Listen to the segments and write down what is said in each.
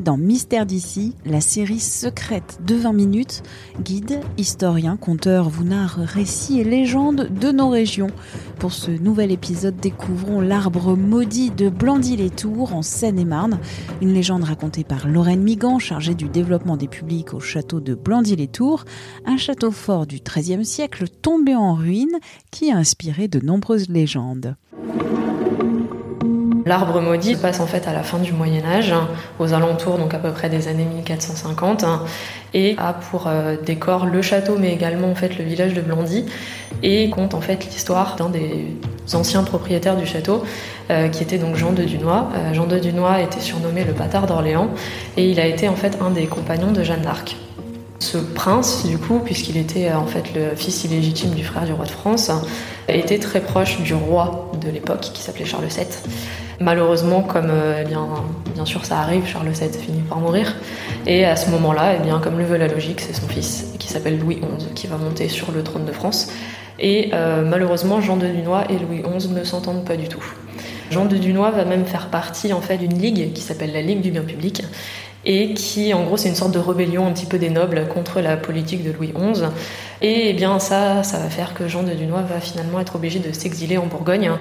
dans Mystère d'ici, la série secrète de 20 minutes. Guide, historien, conteur vous narre récits et légendes de nos régions. Pour ce nouvel épisode, découvrons l'arbre maudit de Blandy-les-Tours en Seine-et-Marne. Une légende racontée par Lorraine Migan, chargée du développement des publics au château de Blandy-les-Tours. Un château fort du XIIIe siècle tombé en ruine qui a inspiré de nombreuses légendes. L'arbre maudit passe en fait à la fin du Moyen Âge, aux alentours donc à peu près des années 1450, et a pour euh, décor le château, mais également en fait le village de Blandy, et compte en fait l'histoire d'un des anciens propriétaires du château, euh, qui était donc Jean de Dunois. Euh, Jean de Dunois était surnommé le bâtard d'Orléans, et il a été en fait un des compagnons de Jeanne d'Arc. Ce prince, du coup, puisqu'il était en fait le fils illégitime du frère du roi de France, était très proche du roi de l'époque, qui s'appelait Charles VII. Malheureusement, comme euh, eh bien, bien sûr ça arrive, Charles VII finit par mourir. Et à ce moment-là, eh bien, comme le veut la logique, c'est son fils, qui s'appelle Louis XI, qui va monter sur le trône de France. Et euh, malheureusement, Jean de Dunois et Louis XI ne s'entendent pas du tout. Jean de Dunois va même faire partie en fait d'une ligue qui s'appelle la Ligue du bien public et qui en gros c'est une sorte de rébellion un petit peu des nobles contre la politique de Louis XI et eh bien ça ça va faire que Jean de Dunois va finalement être obligé de s'exiler en Bourgogne.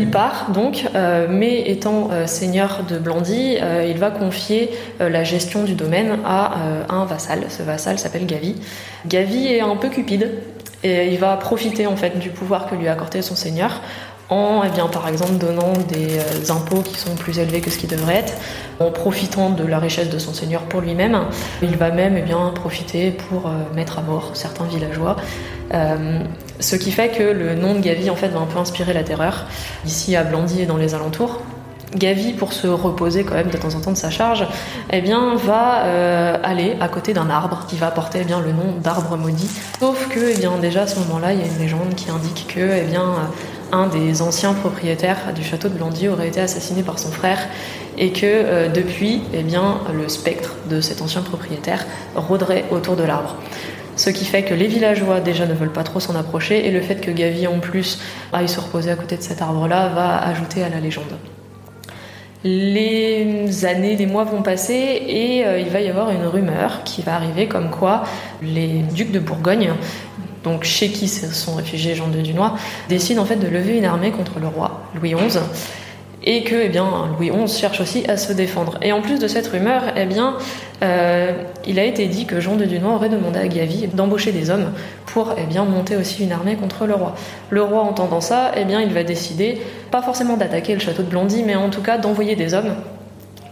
Il part donc, euh, mais étant euh, seigneur de Blandy, euh, il va confier la gestion du domaine à un vassal. Ce vassal s'appelle Gavi. Gavi est un peu cupide et il va profiter en fait du pouvoir que lui a accordé son seigneur en, eh bien, par exemple, donnant des impôts qui sont plus élevés que ce qui devrait être, en profitant de la richesse de son seigneur pour lui-même. Il va même eh bien, profiter pour mettre à mort certains villageois. Euh, ce qui fait que le nom de Gavi en fait, va un peu inspirer la terreur, ici à Blandy et dans les alentours. Gavi, pour se reposer quand même de temps en temps de sa charge, eh bien, va euh, aller à côté d'un arbre qui va porter eh bien, le nom d'arbre maudit. Sauf que, eh bien, déjà à ce moment-là, il y a une légende qui indique que, eh bien, un des anciens propriétaires du château de Blandy aurait été assassiné par son frère et que euh, depuis, eh bien, le spectre de cet ancien propriétaire rôderait autour de l'arbre. Ce qui fait que les villageois déjà ne veulent pas trop s'en approcher et le fait que Gavi en plus aille se reposer à côté de cet arbre-là va ajouter à la légende. Les années, les mois vont passer et euh, il va y avoir une rumeur qui va arriver comme quoi les ducs de Bourgogne, donc chez qui sont réfugiés Jean de Dunois, décident en fait de lever une armée contre le roi Louis XI et que eh bien, Louis XI cherche aussi à se défendre. Et en plus de cette rumeur, eh bien, euh, il a été dit que Jean de Dunois aurait demandé à Gavi d'embaucher des hommes pour eh bien, monter aussi une armée contre le roi. Le roi, entendant ça, eh bien, il va décider, pas forcément d'attaquer le château de Blandy, mais en tout cas d'envoyer des hommes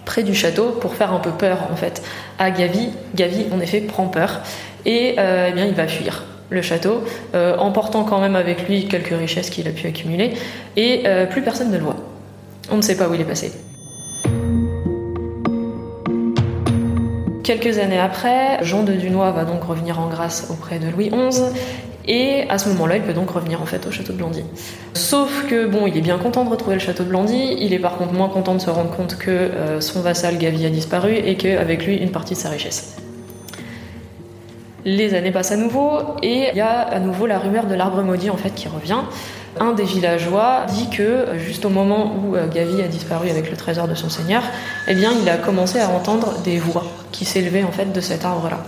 près du château pour faire un peu peur en fait à Gavi. Gavi, en effet, prend peur et euh, eh bien, il va fuir le château, euh, emportant quand même avec lui quelques richesses qu'il a pu accumuler, et plus personne ne le voit. On ne sait pas où il est passé. Quelques années après, Jean de Dunois va donc revenir en grâce auprès de Louis XI et à ce moment-là, il peut donc revenir en fait au château de Blandy. Sauf que bon, il est bien content de retrouver le château de Blandy, il est par contre moins content de se rendre compte que euh, son vassal Gavi a disparu et qu'avec lui une partie de sa richesse. Les années passent à nouveau et il y a à nouveau la rumeur de l'arbre maudit en fait qui revient. Un des villageois dit que juste au moment où euh, Gavi a disparu avec le trésor de son seigneur, eh bien il a commencé à entendre des voix qui s'élevaient en fait de cet arbre-là.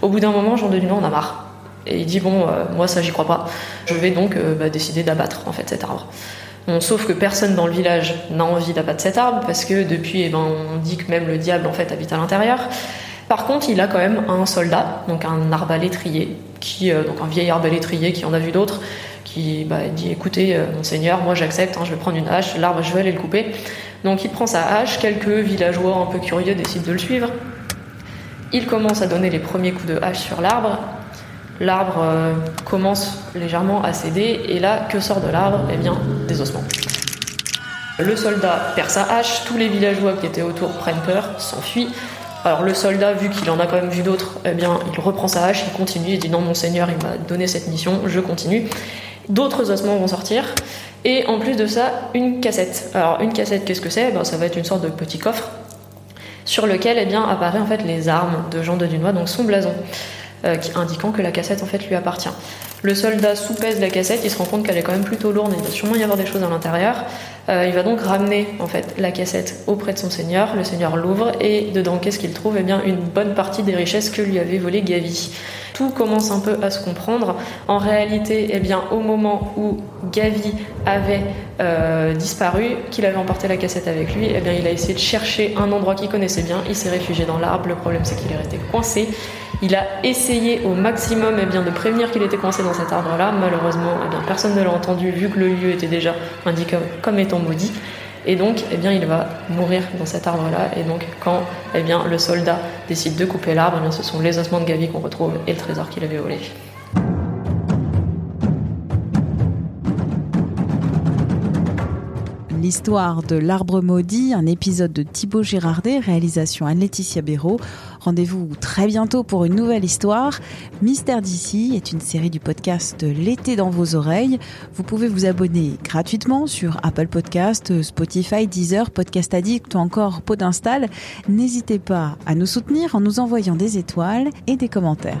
Au bout d'un moment, Jean de en a marre. Et il dit bon, euh, moi ça j'y crois pas. Je vais donc euh, bah, décider d'abattre en fait cet arbre. sauf que personne dans le village n'a envie d'abattre cet arbre parce que depuis, eh ben, on dit que même le diable en fait habite à l'intérieur. Par contre, il a quand même un soldat, donc un arbalétrier, qui, donc un vieil arbalétrier qui en a vu d'autres, qui bah, dit écoutez, monseigneur, moi j'accepte, hein, je vais prendre une hache, l'arbre, je vais aller le couper. Donc il prend sa hache, quelques villageois un peu curieux décident de le suivre. Il commence à donner les premiers coups de hache sur l'arbre. L'arbre commence légèrement à céder, et là, que sort de l'arbre? Eh bien, des ossements. Le soldat perd sa hache, tous les villageois qui étaient autour prennent peur, s'enfuient. Alors le soldat, vu qu'il en a quand même vu d'autres, eh bien, il reprend sa hache, il continue, il dit non, mon seigneur, il m'a donné cette mission, je continue. D'autres ossements vont sortir, et en plus de ça, une cassette. Alors une cassette, qu'est-ce que c'est? Ben, Ça va être une sorte de petit coffre sur lequel eh apparaît en fait les armes de Jean de Dunois, donc son blason, euh, indiquant que la cassette en fait lui appartient. Le soldat soupèse la cassette, il se rend compte qu'elle est quand même plutôt lourde, il va sûrement y avoir des choses à l'intérieur. Euh, il va donc ramener en fait la cassette auprès de son seigneur. Le seigneur l'ouvre et dedans, qu'est-ce qu'il trouve? Eh bien, une bonne partie des richesses que lui avait volé Gavi. Tout commence un peu à se comprendre. En réalité, eh bien, au moment où Gavi avait euh, disparu, qu'il avait emporté la cassette avec lui, eh bien, il a essayé de chercher un endroit qu'il connaissait bien. Il s'est réfugié dans l'arbre. Le problème, c'est qu'il est resté coincé. Il a essayé au maximum eh bien, de prévenir qu'il était coincé dans cet arbre-là. Malheureusement, eh bien, personne ne l'a entendu vu que le lieu était déjà indiqué comme étant maudit. Et donc, eh bien, il va mourir dans cet arbre-là. Et donc, quand eh bien, le soldat décide de couper l'arbre, eh ce sont les ossements de Gavi qu'on retrouve et le trésor qu'il avait volé. L'histoire de L'Arbre Maudit, un épisode de Thibaut Girardet, réalisation Anne-Laetitia Béraud. Rendez-vous très bientôt pour une nouvelle histoire. Mystère d'ici est une série du podcast L'été dans vos oreilles. Vous pouvez vous abonner gratuitement sur Apple Podcast, Spotify, Deezer, Podcast Addict ou encore Podinstall. N'hésitez pas à nous soutenir en nous envoyant des étoiles et des commentaires.